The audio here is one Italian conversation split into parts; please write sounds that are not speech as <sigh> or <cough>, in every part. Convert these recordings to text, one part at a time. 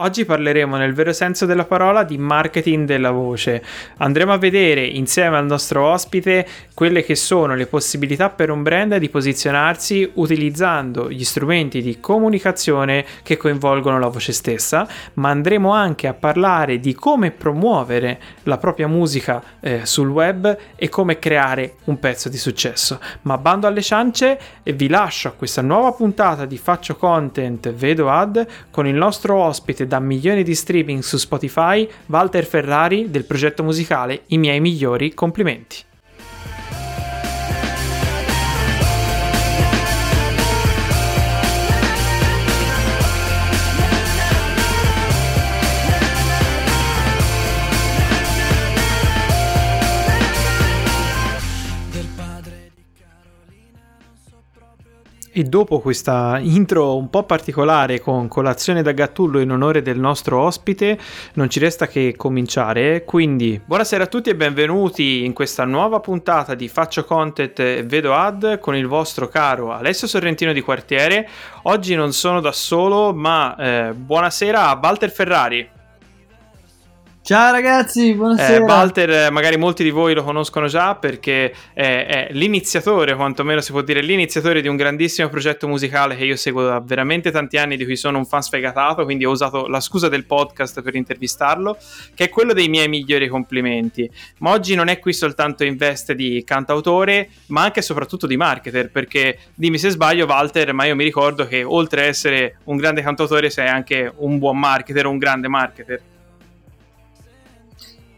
Oggi parleremo nel vero senso della parola di marketing della voce. Andremo a vedere insieme al nostro ospite quelle che sono le possibilità per un brand di posizionarsi utilizzando gli strumenti di comunicazione che coinvolgono la voce stessa, ma andremo anche a parlare di come promuovere la propria musica eh, sul web e come creare un pezzo di successo. Ma bando alle ciance e vi lascio a questa nuova puntata di Faccio Content, Vedo Ad con il nostro ospite da milioni di streaming su Spotify, Walter Ferrari del progetto musicale I miei migliori complimenti. E dopo questa intro un po' particolare con colazione da Gattullo in onore del nostro ospite, non ci resta che cominciare. Quindi, buonasera a tutti e benvenuti in questa nuova puntata di Faccio Content e Vedo Ad con il vostro caro Alessio Sorrentino di Quartiere. Oggi non sono da solo, ma eh, buonasera a Walter Ferrari. Ciao ragazzi, buonasera. Eh, Walter, eh, magari molti di voi lo conoscono già perché è, è, l'iniziatore, quantomeno si può dire, l'iniziatore di un grandissimo progetto musicale che io seguo da veramente tanti anni, di cui sono un fan sfegatato, quindi ho usato la scusa del podcast per intervistarlo, che è quello dei miei migliori complimenti. Ma oggi non è qui soltanto in veste di cantautore, ma anche e soprattutto di marketer, perché dimmi se sbaglio Walter, ma io mi ricordo che oltre a essere un grande cantautore sei anche un buon marketer, un grande marketer.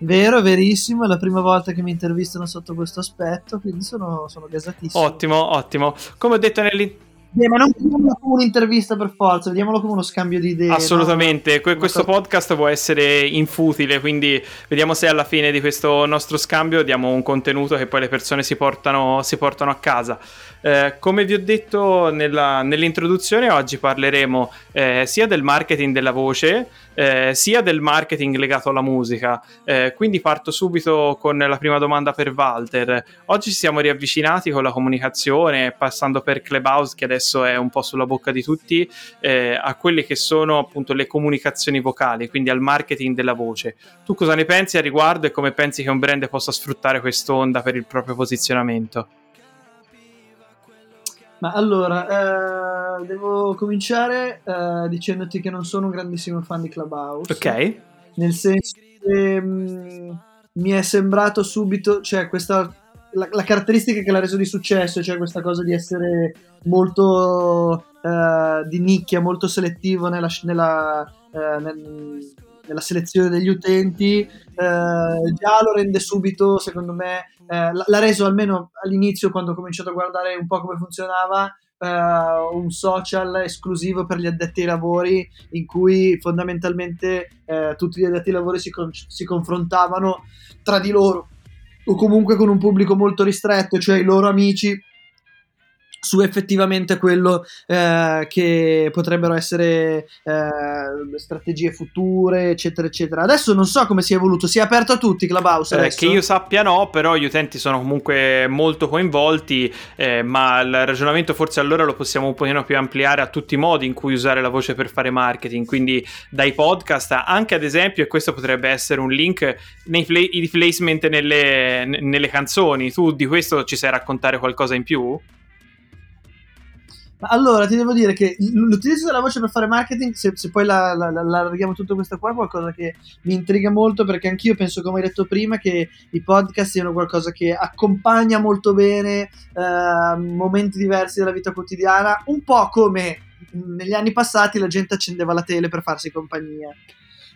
Vero, verissimo, è la prima volta che mi intervistano sotto questo aspetto, quindi sono, sono gasatissimo. Ottimo, ottimo. Come ho detto nell'intervista Beh, ma non vediamolo come un'intervista per forza, vediamolo come uno scambio di idee. Assolutamente, no? questo podcast può essere infutile, quindi vediamo se alla fine di questo nostro scambio diamo un contenuto che poi le persone si portano, si portano a casa. Eh, come vi ho detto nella, nell'introduzione, oggi parleremo eh, sia del marketing della voce, eh, sia del marketing legato alla musica. Eh, quindi parto subito con la prima domanda per Walter. Oggi ci siamo riavvicinati con la comunicazione, passando per Clubhouse, che adesso è un po' sulla bocca di tutti, eh, a quelle che sono appunto le comunicazioni vocali, quindi al marketing della voce. Tu cosa ne pensi a riguardo e come pensi che un brand possa sfruttare quest'onda per il proprio posizionamento? Ma allora, eh, devo cominciare eh, dicendoti che non sono un grandissimo fan di Clubhouse. Ok. Nel senso che mh, mm, mi è sembrato subito, cioè questa, la, la, caratteristica che l'ha reso di successo, cioè questa cosa di essere molto eh, di nicchia, molto selettivo nella, nella, eh, nel, nella selezione degli utenti, eh, già lo rende subito, secondo me, l'ha reso almeno all'inizio quando ho cominciato a guardare un po' come funzionava Uh, un social esclusivo per gli addetti ai lavori in cui fondamentalmente uh, tutti gli addetti ai lavori si, con- si, confrontavano tra di loro o comunque con un pubblico molto ristretto, cioè i loro amici su effettivamente quello eh, che potrebbero essere eh, strategie future, eccetera, eccetera. Adesso non so come si è evoluto, si è aperto a tutti Clubhouse? Eh, che io sappia no, però gli utenti sono comunque molto coinvolti, eh, ma il ragionamento forse allora lo possiamo un pochino più ampliare a tutti i modi in cui usare la voce per fare marketing, quindi dai podcast anche ad esempio, e questo potrebbe essere un link, nei play- placement nelle, nelle canzoni. Tu di questo ci sai raccontare qualcosa in più? Allora, ti devo dire che l'utilizzo della voce per fare marketing, se, se poi la, la, la, allarghiamo tutto questo qua, è qualcosa che mi intriga molto perché anch'io penso, come hai detto prima, che i podcast siano qualcosa che accompagna molto bene eh, momenti diversi della vita quotidiana, un po' come negli anni passati la gente accendeva la tele per farsi compagnia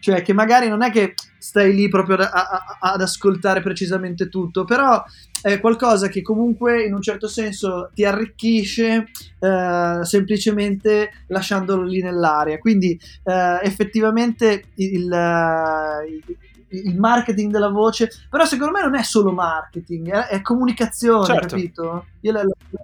cioè che magari non è che stai lì proprio a, a, ad ascoltare precisamente tutto, però è qualcosa che comunque in un certo senso ti arricchisce eh, semplicemente lasciandolo lì nell'aria. Quindi eh, effettivamente il, il il marketing della voce, però secondo me non è solo marketing, è, è comunicazione, certo. capito? Io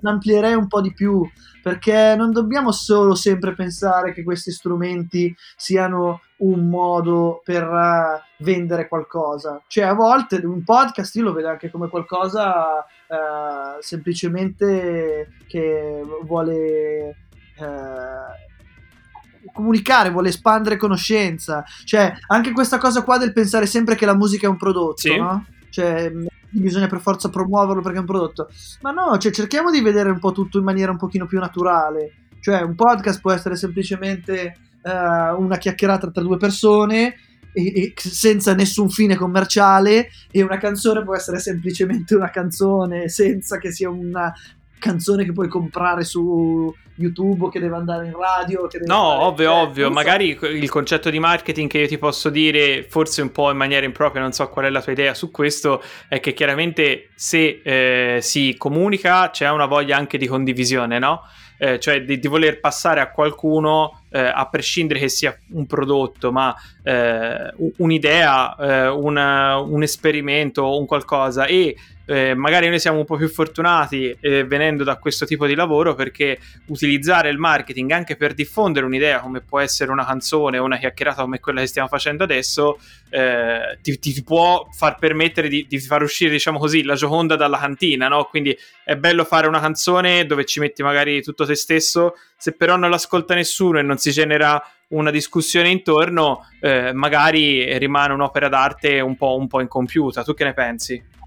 l'amplierei un po' di più, perché non dobbiamo solo sempre pensare che questi strumenti siano un modo per uh, vendere qualcosa. Cioè, a volte un podcast io lo vedo anche come qualcosa uh, semplicemente che vuole uh, comunicare, vuole espandere conoscenza. Cioè, anche questa cosa qua del pensare sempre che la musica è un prodotto, sì. no? Cioè, bisogna per forza promuoverlo perché è un prodotto. Ma no, cioè, cerchiamo di vedere un po' tutto in maniera un pochino più naturale. Cioè, un podcast può essere semplicemente uh, una chiacchierata tra due persone e, e senza nessun fine commerciale e una canzone può essere semplicemente una canzone senza che sia una canzone che puoi comprare su YouTube o che deve andare in radio. no, fare... ovvio, eh, ovvio. Magari so. il concetto di marketing che io ti posso dire, forse un po' in maniera impropria, non so qual è la tua idea su questo, è che chiaramente se eh, si comunica c'è una voglia anche di condivisione, no? Eh, cioè di, di, voler passare a qualcuno, eh, a prescindere che sia un prodotto, ma eh, un'idea, eh, una, un esperimento, un qualcosa e eh, magari noi siamo un po' più fortunati eh, venendo da questo tipo di lavoro perché utilizzare il marketing anche per diffondere un'idea come può essere una canzone o una chiacchierata come quella che stiamo facendo adesso eh, ti, ti, può far permettere di, di, far uscire diciamo così la Gioconda dalla cantina no? quindi è bello fare una canzone dove ci metti magari tutto te stesso se però non l'ascolta nessuno e non si genera una discussione intorno eh, magari rimane un'opera d'arte un po', un po' incompiuta tu che ne pensi?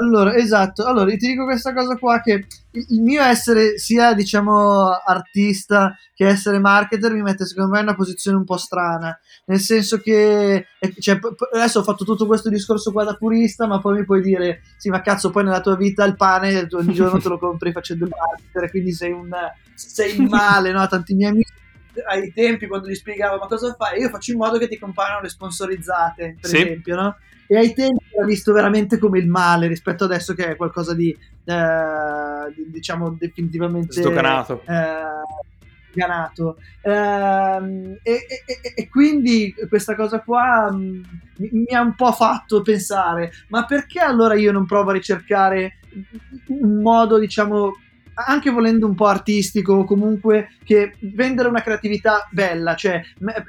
Allora, esatto. Allora, ti dico questa cosa qua che il mio essere sia, diciamo, artista che essere marketer mi mette, secondo me, in una posizione un po' strana. Nel senso che, cioè, adesso ho fatto tutto questo discorso qua da purista, ma poi mi puoi dire, sì, ma cazzo, poi nella tua vita il pane ogni giorno te lo compri facendo il marketer, quindi sei un, sei male, no? Tanti miei amici ai tempi quando gli spiegavo ma cosa fai, io faccio in modo che ti compaiano le sponsorizzate, per sì. esempio, no? e ai tempi l'ha visto veramente come il male rispetto adesso che è qualcosa di eh, diciamo definitivamente sdoganato. eh, sdoganato eh, e, e, e, quindi questa cosa qua mh, mm, mi ha un po' fatto pensare ma perché allora io non provo a ricercare un modo diciamo anche volendo un po' artistico comunque che vendere una creatività bella, cioè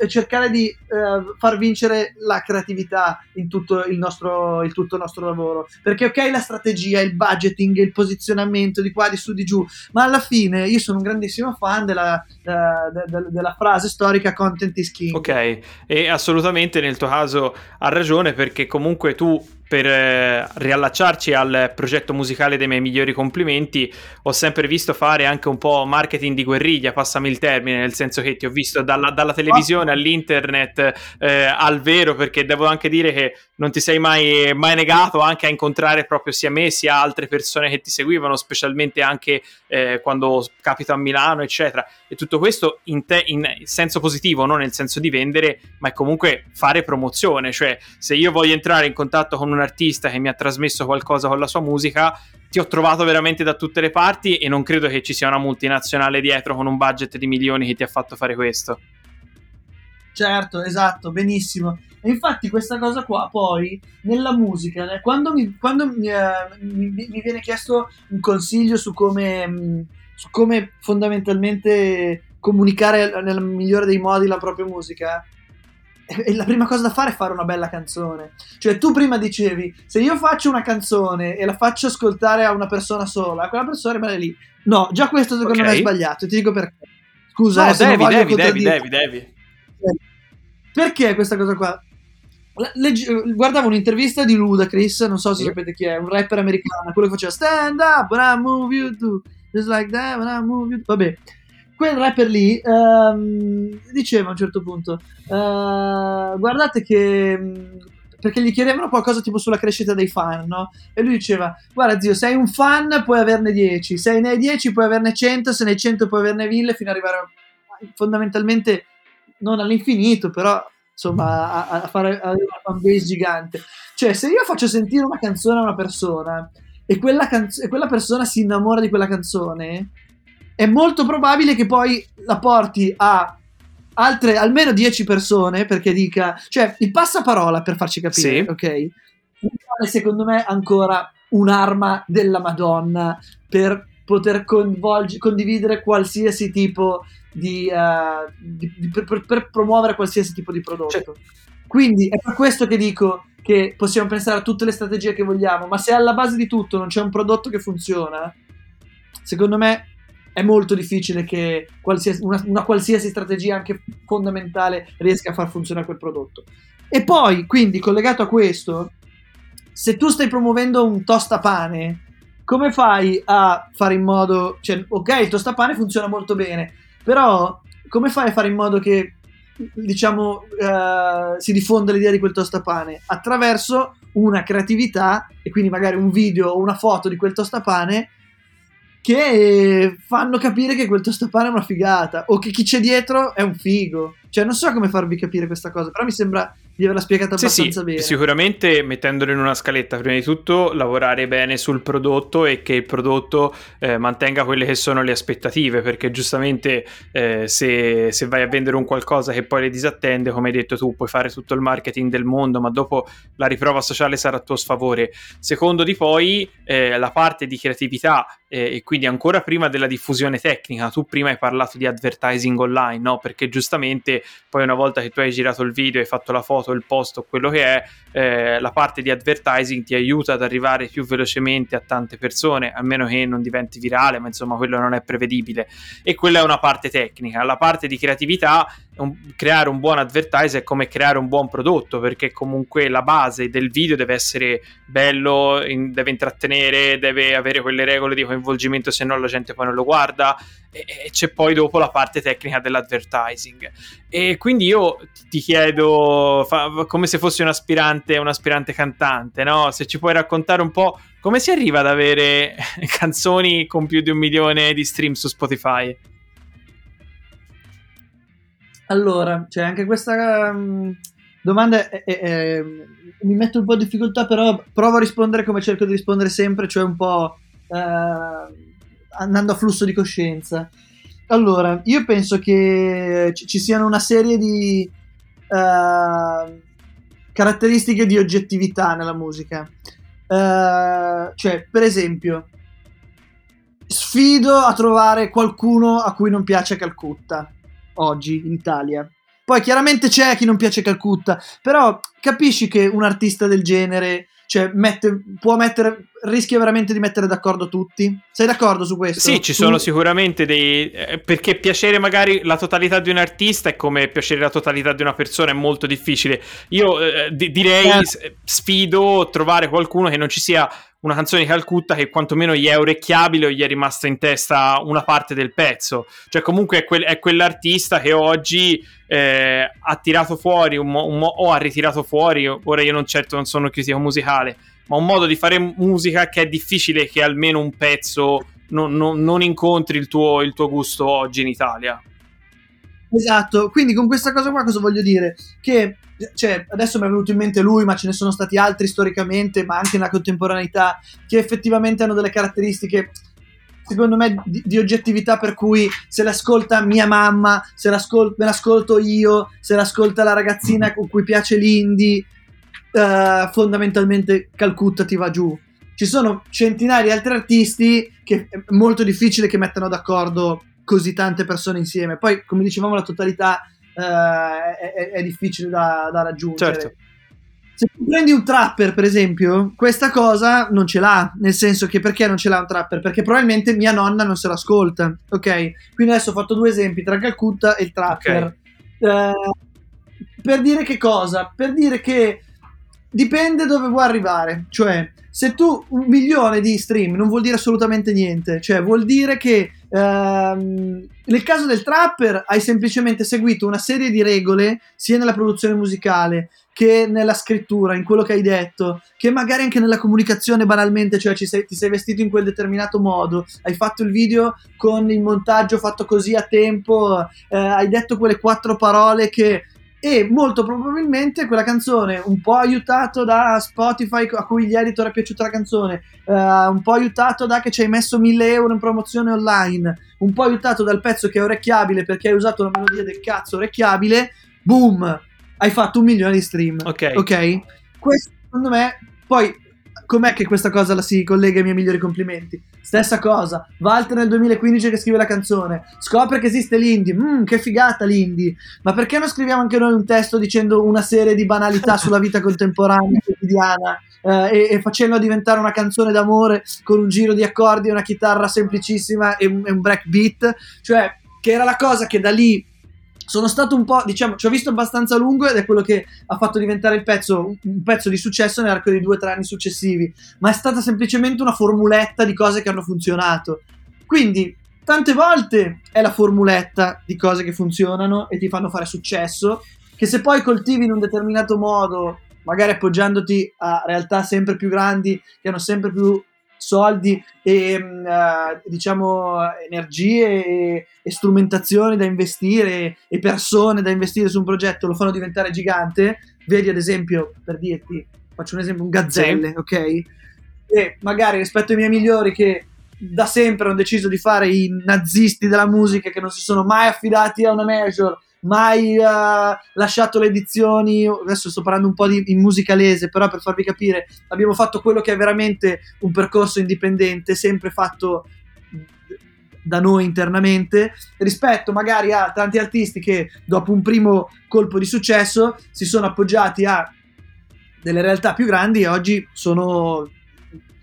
cercare di uh, far vincere la creatività in tutto il, nostro, il tutto nostro lavoro. Perché ok la strategia, il budgeting, il posizionamento di qua, di su, di giù, ma alla fine io sono un grandissimo fan della, uh, de, de, della frase storica content is king. Ok, e assolutamente nel tuo caso ha ragione perché comunque tu per eh, riallacciarci al progetto musicale dei miei migliori complimenti, ho sempre visto fare anche un po' marketing di guerriglia, passami il termine, nel senso che ti ho visto dalla, dalla televisione all'internet eh, al vero, perché devo anche dire che non ti sei mai, mai, negato anche a incontrare proprio sia me sia altre persone che ti seguivano, specialmente anche eh, quando capito a Milano, eccetera. E tutto questo in, te, in senso positivo, non nel senso di vendere, ma è comunque fare promozione, cioè se io voglio entrare in contatto con un un artista che mi ha trasmesso qualcosa con la sua musica, ti ho trovato veramente da tutte le parti e non credo che ci sia una multinazionale dietro con un budget di milioni che ti ha fatto fare questo. Certo, esatto, benissimo. E infatti questa cosa qua poi nella musica, eh, quando, mi, quando mi, eh, mi, mi, viene chiesto un consiglio su come, mm, su come fondamentalmente comunicare nel migliore dei modi la propria musica, e la prima cosa da fare è fare una bella canzone. Cioè, tu prima dicevi, se io faccio una canzone e la faccio ascoltare a una persona sola, quella persona rimane lì. No, già questo secondo okay. me è sbagliato. Ti dico perché. Scusa, no, devi, devi, devi, devi, devi. Perché questa cosa qua? Legge, guardavo un'intervista di Ludacris, non so se sapete chi è, un rapper americano, quello che faceva stand up when I move you to, just like that when I move you. Vabbè, quel rapper lì um, diceva a un certo punto uh, guardate che mm, perché gli chiedevano qualcosa tipo sulla crescita dei fan, no? E lui diceva: Guarda, zio, sei un fan, puoi averne 10, se ne hai 10, puoi averne 100, se ne hai 100, puoi averne 1000, fino ad arrivare fondamentalmente non all'infinito, però insomma a, a fare a una fanbase gigante. Cioè, se io faccio sentire una canzone a una persona e quella, canzo- e quella persona si innamora di quella canzone, è molto probabile che poi la porti a altre almeno 10 persone perché dica, cioè il passaparola per farci capire, sì. ok? È secondo me ancora un'arma della Madonna per poter coinvolge, condividere qualsiasi tipo di, uh, di, di per, per, promuovere qualsiasi tipo di prodotto. Cioè. Quindi è per questo che dico che possiamo pensare a tutte le strategie che vogliamo, ma se alla base di tutto non c'è un prodotto che funziona, secondo me è molto difficile che qualsiasi, una, una, qualsiasi strategia, anche fondamentale, riesca a far funzionare quel prodotto. E poi, quindi, collegato a questo, se tu stai promuovendo un tostapane, come fai a fare in modo, cioè, ok, il tostapane funziona molto bene, però come fai a fare in modo che diciamo uh, si diffonda l'idea di quel tostapane attraverso una creatività e quindi magari un video o una foto di quel tostapane che fanno capire che quel tostapane è una figata o che chi c'è dietro è un figo. Cioè, non so come farvi capire questa cosa, però mi sembra di averla spiegata abbastanza sì, sì, bene. Sicuramente mettendolo in una scaletta, prima di tutto lavorare bene sul prodotto e che il prodotto eh, mantenga quelle che sono le aspettative, perché giustamente eh, se, se, vai a vendere un qualcosa che poi le disattende, come hai detto tu, puoi fare tutto il marketing del mondo, ma dopo la riprova sociale sarà a tuo sfavore. Secondo di poi eh, la parte di creatività eh, e quindi ancora prima della diffusione tecnica, tu prima hai parlato di advertising online, no? Perché giustamente poi una volta che tu hai girato il video, hai fatto la foto, il post o quello che è, eh, la parte di advertising ti aiuta ad arrivare più velocemente a tante persone, a meno che non diventi virale, ma insomma quello non è prevedibile. E quella è una parte tecnica. La parte di creatività, un, creare un buon advertising è come creare un buon prodotto, perché comunque la base del video deve essere bello, in, deve intrattenere, deve avere quelle regole di coinvolgimento, se no la gente poi non lo guarda. E, e c'è poi dopo la parte tecnica dell'advertising. E quindi io ti chiedo, fa, come se fossi un aspirante, un aspirante cantante, no? Se ci puoi raccontare un po' come si arriva ad avere <laughs> canzoni con più di un milione di stream su Spotify. Allora, c'è anche questa um, domanda è, è, è, mi metto un po' in difficoltà, però provo a rispondere come cerco di rispondere sempre, cioè un po' uh, andando a flusso di coscienza. Allora, io penso che ci siano una serie di uh, caratteristiche di oggettività nella musica. Uh, cioè, per esempio, sfido a trovare qualcuno a cui non piace Calcutta oggi in Italia. Poi chiaramente c'è chi non piace Calcutta, però capisci che un artista del genere cioè, mette, può mettere, rischia veramente di mettere d'accordo tutti? Sei d'accordo su questo? Sì, ci tu... sono sicuramente dei... Eh, perché piacere magari la totalità di un artista è come piacere la totalità di una persona, è molto difficile. Io eh, d- direi, eh. sfido trovare qualcuno che non ci sia una canzone di Calcutta che quantomeno gli è orecchiabile o gli è rimasta in testa una parte del pezzo. Cioè, comunque è, quel, è quell'artista che oggi eh, ha tirato fuori un mo- un mo- o ha ritirato fuori. Ora io non certo non sono critico musicale, ma un modo di fare musica che è difficile che almeno un pezzo non, non, non incontri il tuo, il tuo gusto oggi in Italia. Esatto, quindi con questa cosa qua cosa voglio dire? Che cioè, adesso mi è venuto in mente lui, ma ce ne sono stati altri storicamente, ma anche nella contemporaneità, che effettivamente hanno delle caratteristiche, secondo me, di, di oggettività per cui se l'ascolta mia mamma, se l'ascol- me l'ascolto io, se l'ascolta la ragazzina con cui piace l'indie, uh, fondamentalmente Calcutta ti va giù. Ci sono centinaia di altri artisti che è molto difficile che mettano d'accordo così tante persone insieme. Poi, come dicevamo, la totalità eh, è, è, difficile da, da raggiungere. Certo. Se tu prendi un trapper, per esempio, questa cosa non ce l'ha. Nel senso che perché non ce l'ha un trapper? Perché probabilmente mia nonna non se l'ascolta. Ok? Quindi adesso ho fatto due esempi tra Calcutta e il trapper. Okay. Eh, per dire che cosa? Per dire che dipende dove vuoi arrivare. Cioè, se tu un milione di stream non vuol dire assolutamente niente. Cioè, vuol dire che ehm, nel caso del trapper hai semplicemente seguito una serie di regole sia nella produzione musicale che nella scrittura, in quello che hai detto, che magari anche nella comunicazione banalmente, cioè sei, ti sei vestito in quel determinato modo, hai fatto il video con il montaggio fatto così a tempo, eh, hai detto quelle quattro parole che e molto probabilmente quella canzone un po' aiutato da Spotify a cui gli editor è piaciuta la canzone uh, un po' aiutato da che ci hai messo 1000 euro in promozione online un po' aiutato dal pezzo che è orecchiabile perché hai usato la melodia del cazzo orecchiabile boom hai fatto un milione di stream ok, okay? questo secondo me poi com'è che questa cosa la si collega ai miei migliori complimenti? Stessa cosa, Walter nel 2015 che scrive la canzone, scopre che esiste l'indie, mmm, che figata l'indie, ma perché non scriviamo anche noi un testo dicendo una serie di banalità <laughs> sulla vita contemporanea, quotidiana, eh, e, e facendo diventare una canzone d'amore con un giro di accordi, una chitarra semplicissima e un, e un breakbeat, cioè che era la cosa che da lì sono stato un po', diciamo, ci ho visto abbastanza lungo ed è quello che ha fatto diventare il pezzo un pezzo di successo nell'arco dei due o tre anni successivi, ma è stata semplicemente una formuletta di cose che hanno funzionato. Quindi, tante volte è la formuletta di cose che funzionano e ti fanno fare successo, che se poi coltivi in un determinato modo, magari appoggiandoti a realtà sempre più grandi, che hanno sempre più soldi e uh, diciamo energie e, e, strumentazioni da investire e persone da investire su un progetto lo fanno diventare gigante vedi ad esempio per dirti faccio un esempio un gazzelle sì. ok e magari rispetto ai miei migliori che da sempre hanno deciso di fare i nazisti della musica che non si sono mai affidati a una major mai uh, lasciato le edizioni. Adesso sto parlando un po' di, in musicalese, però per farvi capire, abbiamo fatto quello che è veramente un percorso indipendente, sempre fatto da noi internamente, rispetto magari a tanti artisti che dopo un primo colpo di successo si sono appoggiati a delle realtà più grandi e oggi sono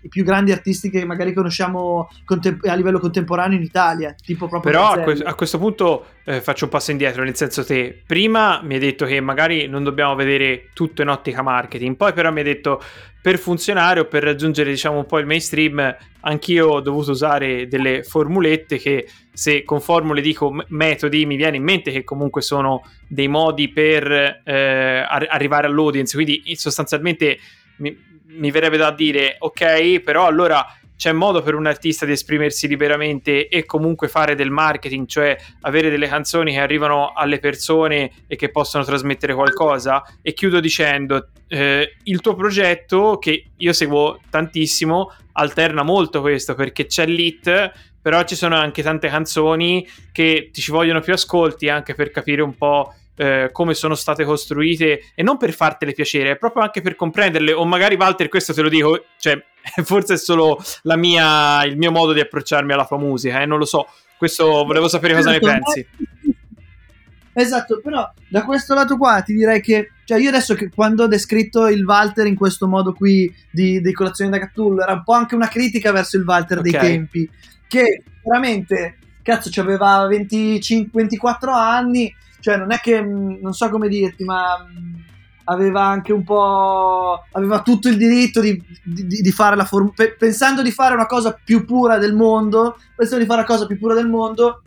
i più grandi artisti che magari conosciamo contem- a livello contemporaneo in Italia. Tipo proprio Però a, que- a, questo punto eh, faccio un passo indietro, nel senso te prima mi hai detto che magari non dobbiamo vedere tutto in ottica marketing, poi però mi hai detto per funzionare o per raggiungere diciamo un po' il mainstream anch'io ho dovuto usare delle formulette che se con formule dico metodi mi viene in mente che comunque sono dei modi per eh, arrivare all'audience, quindi sostanzialmente mi, mi verrebbe da dire ok, però allora c'è modo per un artista di esprimersi liberamente e comunque fare del marketing, cioè avere delle canzoni che arrivano alle persone e che possono trasmettere qualcosa. E chiudo dicendo, eh, il tuo progetto, che io seguo tantissimo, alterna molto questo perché c'è l'hit, però ci sono anche tante canzoni che ti ci vogliono più ascolti anche per capire un po' eh, come sono state costruite e non per fartele piacere, proprio anche per comprenderle. O magari, Walter, questo te lo dico, cioè, <laughs> forse è solo mia, il mio modo di approcciarmi alla tua musica, eh? non lo so. Questo volevo sapere cosa ne pensi. Esatto, però da questo lato qua ti direi che, cioè io adesso che quando ho descritto il Walter in questo modo qui di, di colazione da Cthulhu, era un po' anche una critica verso il Walter okay. dei tempi, che veramente, cazzo, aveva 25, 24 anni, cioè non è che mm, non so come dirti, ma mm, aveva anche un po' aveva tutto il diritto di, di, di fare la forma pensando di fare una cosa più pura del mondo pensando di fare la cosa più pura del mondo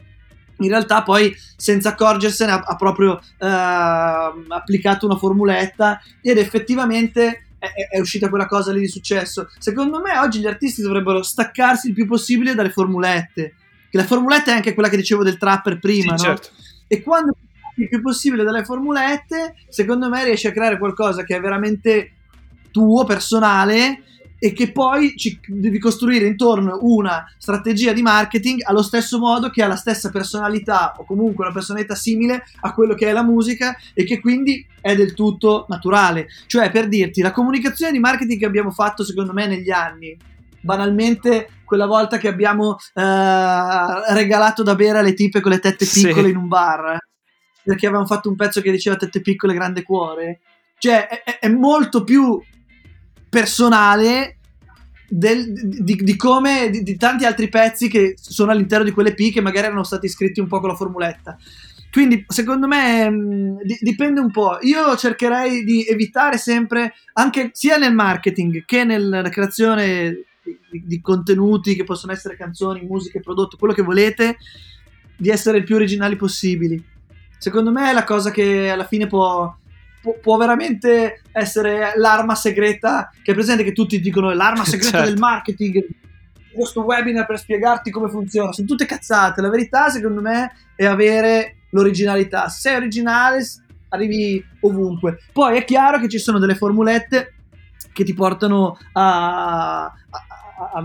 in realtà poi senza accorgersene ha, ha proprio eh, applicato una formuletta ed effettivamente è, è, uscita quella cosa lì di successo secondo me oggi gli artisti dovrebbero staccarsi il più possibile dalle formulette che la formuletta è anche quella che dicevo del trapper prima sì, no? certo. e quando il più possibile dalle formulette, secondo me riesci a creare qualcosa che è veramente tuo, personale e che poi ci devi costruire intorno una strategia di marketing allo stesso modo che ha la stessa personalità o comunque una personalità simile a quello che è la musica e che quindi è del tutto naturale. Cioè, per dirti, la comunicazione di marketing che abbiamo fatto secondo me negli anni banalmente quella volta che abbiamo eh, regalato da bere alle tipe con le tette piccole sì. in un bar perché avevano fatto un pezzo che diceva tette piccole, grande cuore. Cioè, è, è molto più personale del, di, di, come di, di, tanti altri pezzi che sono all'interno di quelle P che magari erano stati scritti un po' con la formuletta. Quindi, secondo me, mh, dipende un po'. Io cercherei di evitare sempre, anche sia nel marketing che nella creazione di, contenuti che possono essere canzoni, musiche, prodotto, quello che volete, di essere il più originali possibili secondo me è la cosa che alla fine può, può, può veramente essere l'arma segreta, che è presente che tutti dicono l'arma <laughs> segreta certo. del marketing, questo webinar per spiegarti come funziona, sono tutte cazzate, la verità secondo me è avere l'originalità, se sei originale arrivi ovunque, poi è chiaro che ci sono delle formulette che ti portano a, a, a,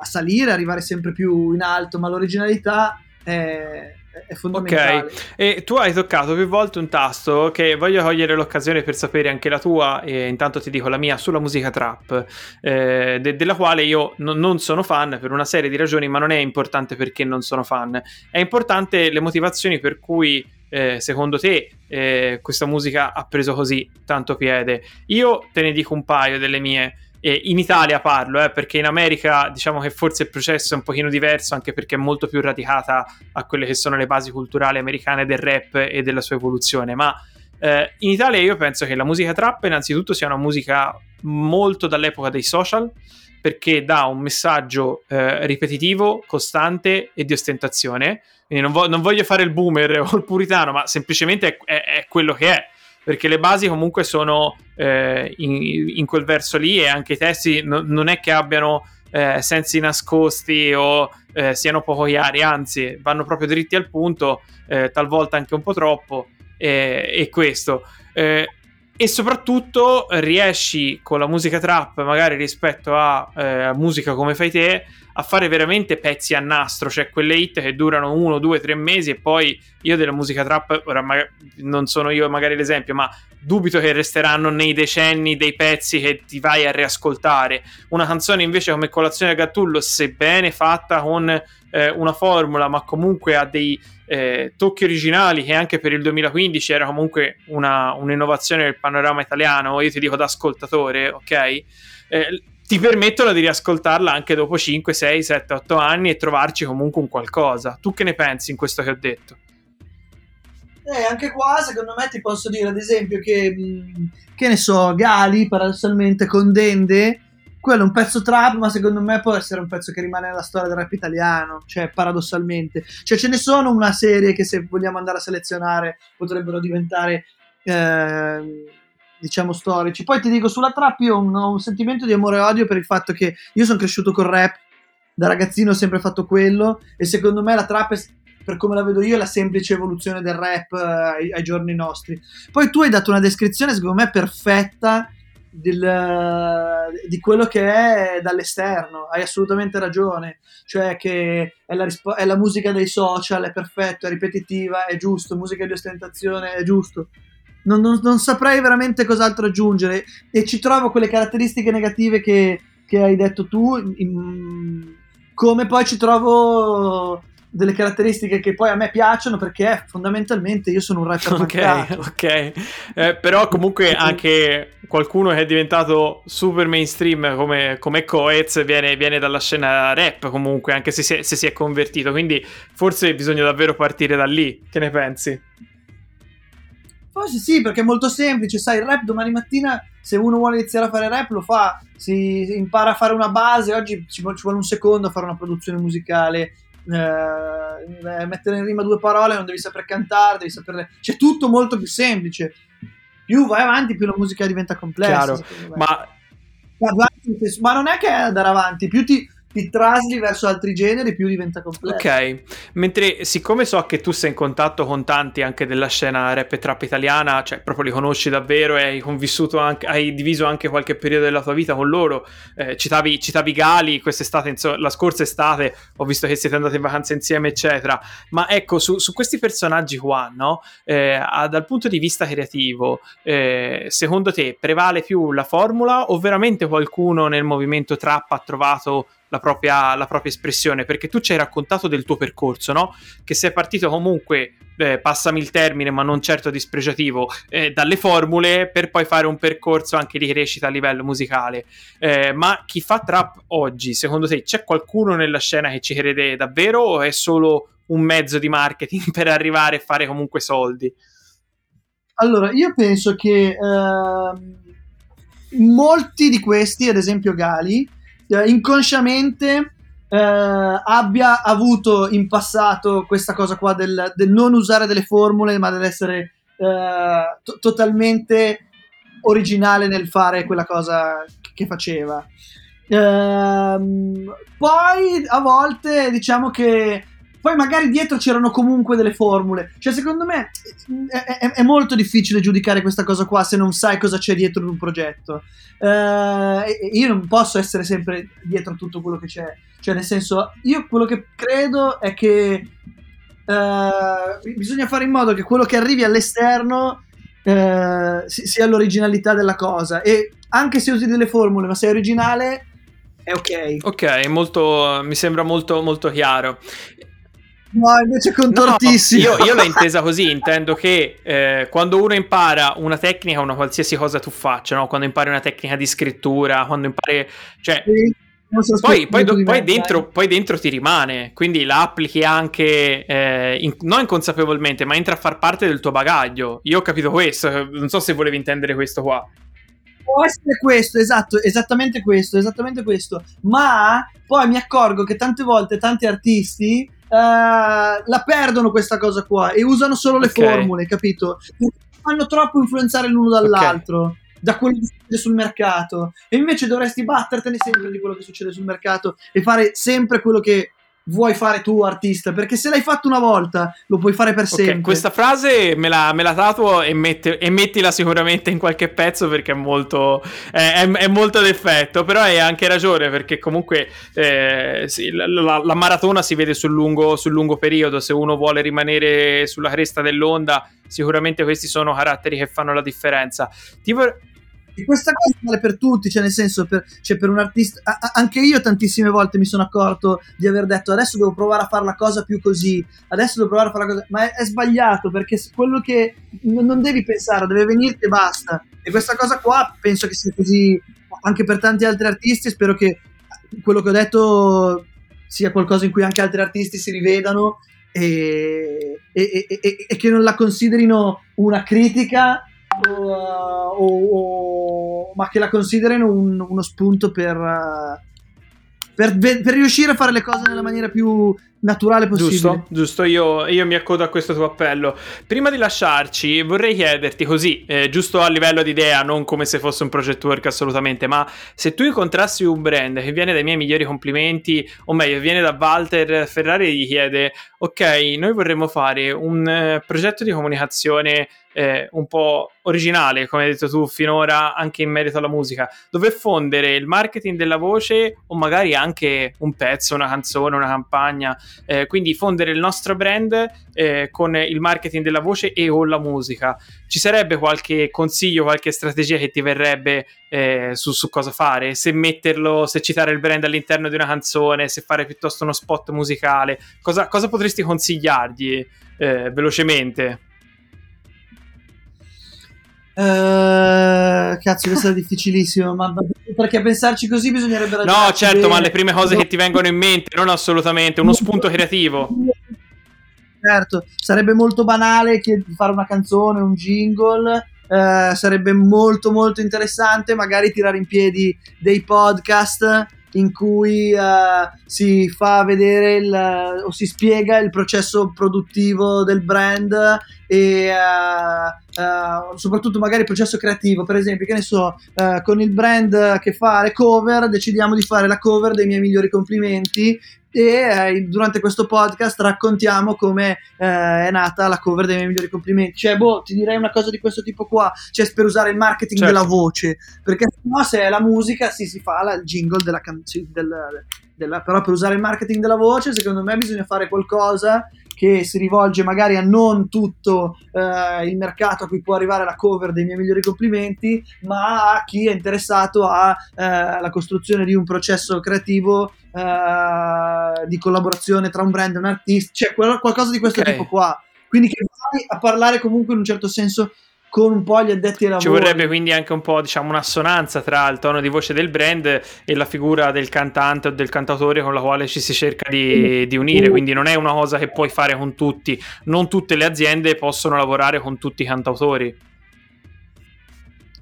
a salire, arrivare sempre più in alto, ma l'originalità è, è fondamentale. Ok, e tu hai toccato più volte un tasto che voglio cogliere l'occasione per sapere anche la tua, e intanto ti dico la mia, sulla musica trap, eh, de- della quale io no- non sono fan per una serie di ragioni, ma non è importante perché non sono fan, è importante le motivazioni per cui eh, secondo te eh, questa musica ha preso così tanto piede. Io te ne dico un paio delle mie. Eh, in Italia parlo, eh, perché in America diciamo che forse il processo è un pochino diverso, anche perché è molto più radicata a quelle che sono le basi culturali americane del rap e della sua evoluzione. Ma eh, in Italia io penso che la musica trap innanzitutto sia una musica molto dall'epoca dei social, perché dà un messaggio eh, ripetitivo, costante e di ostentazione. Quindi non, vo- non, voglio fare il boomer o il puritano, ma semplicemente è, è, è quello che è. Perché le basi comunque sono eh, in, in, quel verso lì e anche i testi no, non è che abbiano eh, sensi nascosti o eh, siano poco chiari, anzi vanno proprio dritti al punto, eh, talvolta anche un po' troppo. e questo. Eh, e soprattutto riesci con la musica trap, magari rispetto a eh, musica come fai te, a fare veramente pezzi a nastro, cioè quelle hit che durano uno, due, tre mesi e poi io della musica trap, ora magari, non sono io magari l'esempio, ma dubito che resteranno nei decenni dei pezzi che ti vai a riascoltare. Una canzone invece come Colazione a Gattullo, sebbene fatta con eh, una formula, ma comunque ha dei eh, tocchi originali che anche per il 2015 era comunque una, un'innovazione del panorama italiano, io ti dico da ascoltatore, ok? Eh, ti permettono di riascoltarla anche dopo 5, 6, 7, 8 anni e trovarci comunque un qualcosa. Tu che ne pensi in questo che ho detto? Eh, anche qua, secondo me, ti posso dire, ad esempio, che, che ne so, Gali, paradossalmente, con Dende, quello è un pezzo trap, ma secondo me può essere un pezzo che rimane nella storia del rap italiano, cioè paradossalmente. Cioè ce ne sono una serie che se vogliamo andare a selezionare potrebbero diventare, eh, diciamo, storici. Poi ti dico, sulla trap io ho un, sentimento di amore e odio per il fatto che io sono cresciuto col rap, da ragazzino ho sempre fatto quello, e secondo me la trap è per come la vedo io, è la semplice evoluzione del rap eh, ai, ai, giorni nostri. Poi tu hai dato una descrizione, secondo me, perfetta del, di quello che è dall'esterno. Hai assolutamente ragione. Cioè, che è la, rispo- è la musica dei social, è perfetto, è ripetitiva, è giusto. Musica di ostentazione, è giusto. Non, non, non, saprei veramente cos'altro aggiungere. E ci trovo quelle caratteristiche negative che, che hai detto tu. In, come poi ci trovo delle caratteristiche che poi a me piacciono perché fondamentalmente io sono un rapper Ok, mancato. ok. Eh, però comunque anche qualcuno che è diventato super mainstream come, come Coez viene, viene, dalla scena rap comunque, anche se si, è, se si è convertito. Quindi forse bisogna davvero partire da lì. Che ne pensi? Forse sì, perché è molto semplice, sai, il rap domani mattina se uno vuole iniziare a fare rap lo fa, si impara a fare una base, oggi ci vuole un secondo a fare una produzione musicale, eh, mettere in rima due parole, non devi saper cantare, devi saperle. C'è tutto molto più semplice. Più vai avanti, più la musica diventa complessa. Ma... ma non è che andare avanti, più ti, ti trasli verso altri generi, più diventa complesso. Ok, mentre siccome so che tu sei in contatto con tanti anche della scena rap e trap italiana, cioè proprio li conosci davvero e hai convissuto anche, hai diviso anche qualche periodo della tua vita con loro, eh, citavi, citavi Gali quest'estate, insomma, la scorsa estate, ho visto che siete andati in vacanza insieme, eccetera. Ma ecco, su, su questi personaggi qua, no? Eh, dal punto di vista creativo, eh, secondo te prevale più la formula o veramente qualcuno nel movimento trap ha trovato la propria, la propria, espressione, perché tu ci hai raccontato del tuo percorso, no? Che sei partito comunque, eh, passami il termine, ma non certo dispregiativo, eh, dalle formule per poi fare un percorso anche di crescita a livello musicale. Eh, ma chi fa trap oggi, secondo te, c'è qualcuno nella scena che ci crede davvero o è solo un mezzo di marketing <laughs> per arrivare e fare comunque soldi? Allora, io penso che uh, molti di questi, ad esempio Gali, eh, inconsciamente eh, abbia avuto in passato questa cosa qua del, del non usare delle formule, ma dell'essere eh, to- totalmente originale nel fare quella cosa che faceva. Ehm, poi a volte diciamo che poi magari dietro c'erano comunque delle formule. Cioè, secondo me è, è, è, molto difficile giudicare questa cosa qua se non sai cosa c'è dietro in un progetto. Uh, io non posso essere sempre dietro a tutto quello che c'è. Cioè, nel senso, io quello che credo è che eh, bisogna fare in modo che quello che arrivi all'esterno eh, sia l'originalità della cosa e anche se usi delle formule ma sei originale è ok. Ok, molto, mi sembra molto, molto chiaro. No, invece è contortissimo. No, io, io, l'ho intesa così, intendo che eh, quando uno impara una tecnica, una qualsiasi cosa tu faccia, no? quando impari una tecnica di scrittura, quando impari... Cioè, sì, poi, poi, do, poi, dentro, poi, dentro, ti rimane, quindi la applichi anche, eh, in, non inconsapevolmente, ma entra a far parte del tuo bagaglio. Io ho capito questo, non so se volevi intendere questo qua. Può essere questo, esatto, esattamente questo, esattamente questo. Ma poi mi accorgo che tante volte tanti artisti uh, la perdono questa cosa qua e usano solo le okay. formule, capito? Fanno troppo influenzare l'uno dall'altro. Okay. Da quello che succede sul mercato, e invece dovresti battertene sempre di quello che succede sul mercato e fare sempre quello che vuoi fare tu artista, perché se l'hai fatto una volta lo puoi fare per sempre. Okay, questa frase me la, me la tatuo e, mette, e, mettila sicuramente in qualche pezzo perché è molto, è, è, è molto d'effetto, però hai anche ragione perché comunque eh, sì, la, la, la, maratona si vede sul lungo, sul lungo periodo, se uno vuole rimanere sulla cresta dell'onda sicuramente questi sono caratteri che fanno la differenza. Ti vor- e questa cosa vale per tutti, cioè nel senso, per, cioè per un artista, a, anche io tantissime volte mi sono accorto di aver detto adesso devo provare a fare la cosa più così, adesso devo provare a fare la cosa, ma è, è sbagliato perché quello che non, devi pensare, deve venirti e basta. E questa cosa qua penso che sia così anche per tanti altri artisti, spero che quello che ho detto sia qualcosa in cui anche altri artisti si rivedano e, e, e, e che non la considerino una critica o, o, ma che la considerino un, uno spunto per, per, per, riuscire a fare le cose nella maniera più naturale possibile. Giusto, giusto, io, io, mi accodo a questo tuo appello. Prima di lasciarci, vorrei chiederti così, eh, giusto a livello di idea, non come se fosse un project work assolutamente, ma se tu incontrassi un brand che viene dai miei migliori complimenti, o meglio, viene da Walter Ferrari e gli chiede, ok, noi vorremmo fare un eh, progetto di comunicazione eh, un po' originale, come hai detto tu finora, anche in merito alla musica, dove fondere il marketing della voce o magari anche un pezzo, una canzone, una campagna, eh, quindi fondere il nostro brand eh, con il marketing della voce e o la musica. Ci sarebbe qualche consiglio, qualche strategia che ti verrebbe eh, su, su cosa fare? Se metterlo, se citare il brand all'interno di una canzone, se fare piuttosto uno spot musicale, cosa, cosa potresti consigliargli eh, velocemente? Uh, cazzo, questo è difficilissimo. Ma perché pensarci così bisognerebbe No, certo, bene. ma le prime cose che ti vengono in mente, non assolutamente, uno spunto creativo. Certo, sarebbe molto banale fare una canzone, un jingle. Uh, sarebbe molto molto interessante magari tirare in piedi dei podcast in cui uh, si fa vedere il, o si spiega il processo produttivo del brand e uh, uh, soprattutto magari il processo creativo per esempio che ne so con il brand che fa le cover decidiamo di fare la cover dei miei migliori complimenti e eh, durante questo podcast raccontiamo come eh, è nata la cover dei miei migliori complimenti. Cioè, boh, ti direi una cosa di questo tipo qua, cioè per usare il marketing certo. della voce, perché no, se è la musica, sì, si fa la, il jingle della canzone, del, della, però per usare il marketing della voce, secondo me bisogna fare qualcosa che si rivolge magari a non tutto eh, il mercato a cui può arrivare la cover dei miei migliori complimenti, ma a chi è interessato alla eh, costruzione di un processo creativo eh, di collaborazione tra un brand e un artista, cioè qualcosa di questo okay. tipo qua. Quindi che vai a parlare comunque in un certo senso con un po' gli addetti ai lavori. Ci vorrebbe quindi anche un po', diciamo, un'assonanza tra il tono di voce del brand e la figura del cantante o del cantautore con la quale ci si cerca di, di unire. Quindi non è una cosa che puoi fare con tutti. Non tutte le aziende possono lavorare con tutti i cantautori.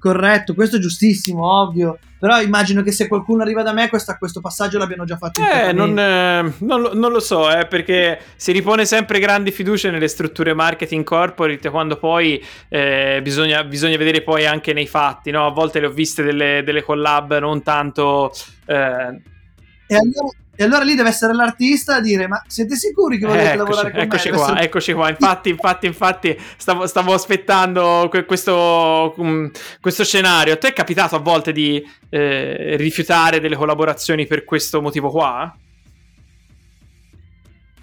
Corretto, questo è giustissimo, ovvio. Però immagino che se qualcuno arriva da me, questa, questo passaggio l'abbiano già fatto. Eh, non, eh, non, non, lo so, eh, perché si ripone sempre grandi fiducie nelle strutture marketing corporate quando poi eh, bisogna, bisogna, vedere poi anche nei fatti, no? A volte le ho viste delle, delle collab non tanto... Eh, e allora, e allora lì deve essere l'artista a dire: Ma siete sicuri che volete eccoci, lavorare con eccoci me? Qua, essere... <laughs> Eccoci qua, infatti, infatti, infatti, stavo, stavo aspettando questo, um, questo, scenario. A te è capitato a volte di eh, rifiutare delle collaborazioni per questo motivo qua?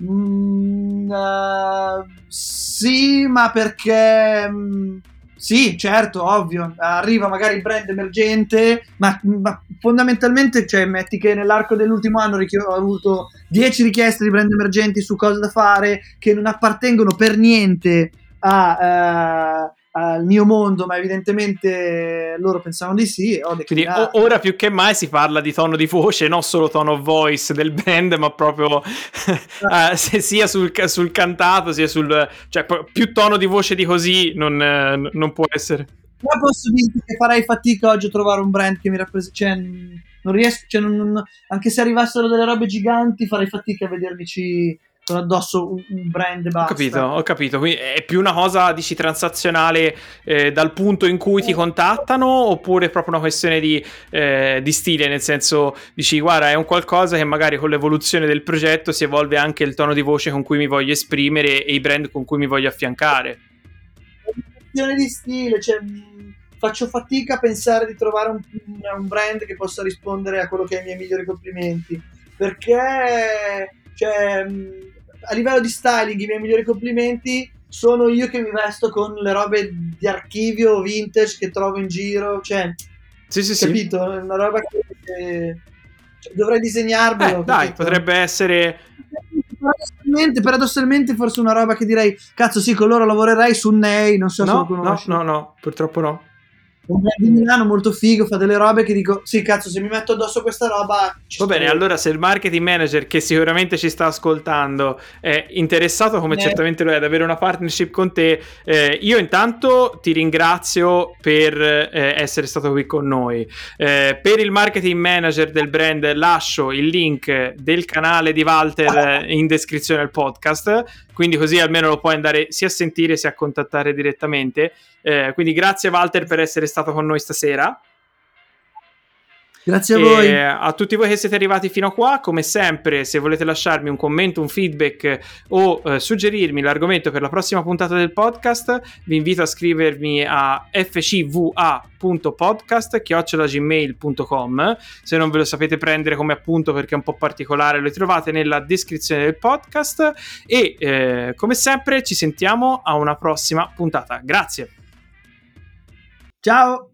Mm, uh, sì, ma perché... Mm, sì, certo, ovvio, arriva magari il brand emergente, ma, ma fondamentalmente, cioè, metti che nell'arco dell'ultimo anno ho avuto 10 richieste di brand emergenti su cosa da fare che non appartengono per niente a... Uh, al mio mondo, ma evidentemente loro pensavano di sì. Quindi o- ora più che mai si parla di tono di voce, non solo tono voice del band, ma proprio <laughs> uh, sia sul, sul, cantato, sia sul... cioè più tono di voce di così non, uh, non può essere. Ma posso dirti che farei fatica oggi a trovare un brand che mi rappresenta... Cioè, non riesco, cioè, non, non, anche se arrivassero delle robe giganti farei fatica a vedermici con addosso un, un brand basta. Ho capito, ho capito. Quindi è più una cosa, dici, transazionale eh, dal punto in cui ti contattano oppure è proprio una questione di, eh, di, stile, nel senso, dici, guarda, è un qualcosa che magari con l'evoluzione del progetto si evolve anche il tono di voce con cui mi voglio esprimere e i brand con cui mi voglio affiancare. Questione di stile, cioè faccio fatica a pensare di trovare un, un brand che possa rispondere a quello che è i miei migliori complimenti perché cioè, a livello di styling, i miei migliori complimenti sono io che mi vesto con le robe di archivio vintage che trovo in giro. Cioè, sì, sì, capito? Sì. Una roba che cioè, dovrei disegnarmelo. Eh, dai, potrebbe essere. Paradossalmente, paradossalmente, forse una roba che direi, cazzo, sì, con loro lavorerei su Nei. Non so no, se lo conosci. No, no, no, purtroppo no un brand di Milano molto figo, fa delle robe che dico, sì cazzo, se mi metto addosso questa roba... Va bene, allora se il marketing manager che sicuramente ci sta ascoltando è interessato, come eh. certamente lo è, ad avere una partnership con te, eh, io intanto ti ringrazio per eh, essere stato qui con noi. Eh, per il marketing manager del brand lascio il link del canale di Walter in descrizione al podcast, quindi così almeno lo puoi andare sia a sentire sia a contattare direttamente. Eh, quindi grazie Walter per essere stato con noi stasera. Grazie a voi. E a tutti voi che siete arrivati fino a qua, come sempre, se volete lasciarmi un commento, un feedback o eh, suggerirmi l'argomento per la prossima puntata del podcast, vi invito a scrivermi a fcva.podcast.gmail.com Se non ve lo sapete prendere come appunto perché è un po' particolare, lo trovate nella descrizione del podcast. E eh, come sempre, ci sentiamo a una prossima puntata. Grazie. Ciao!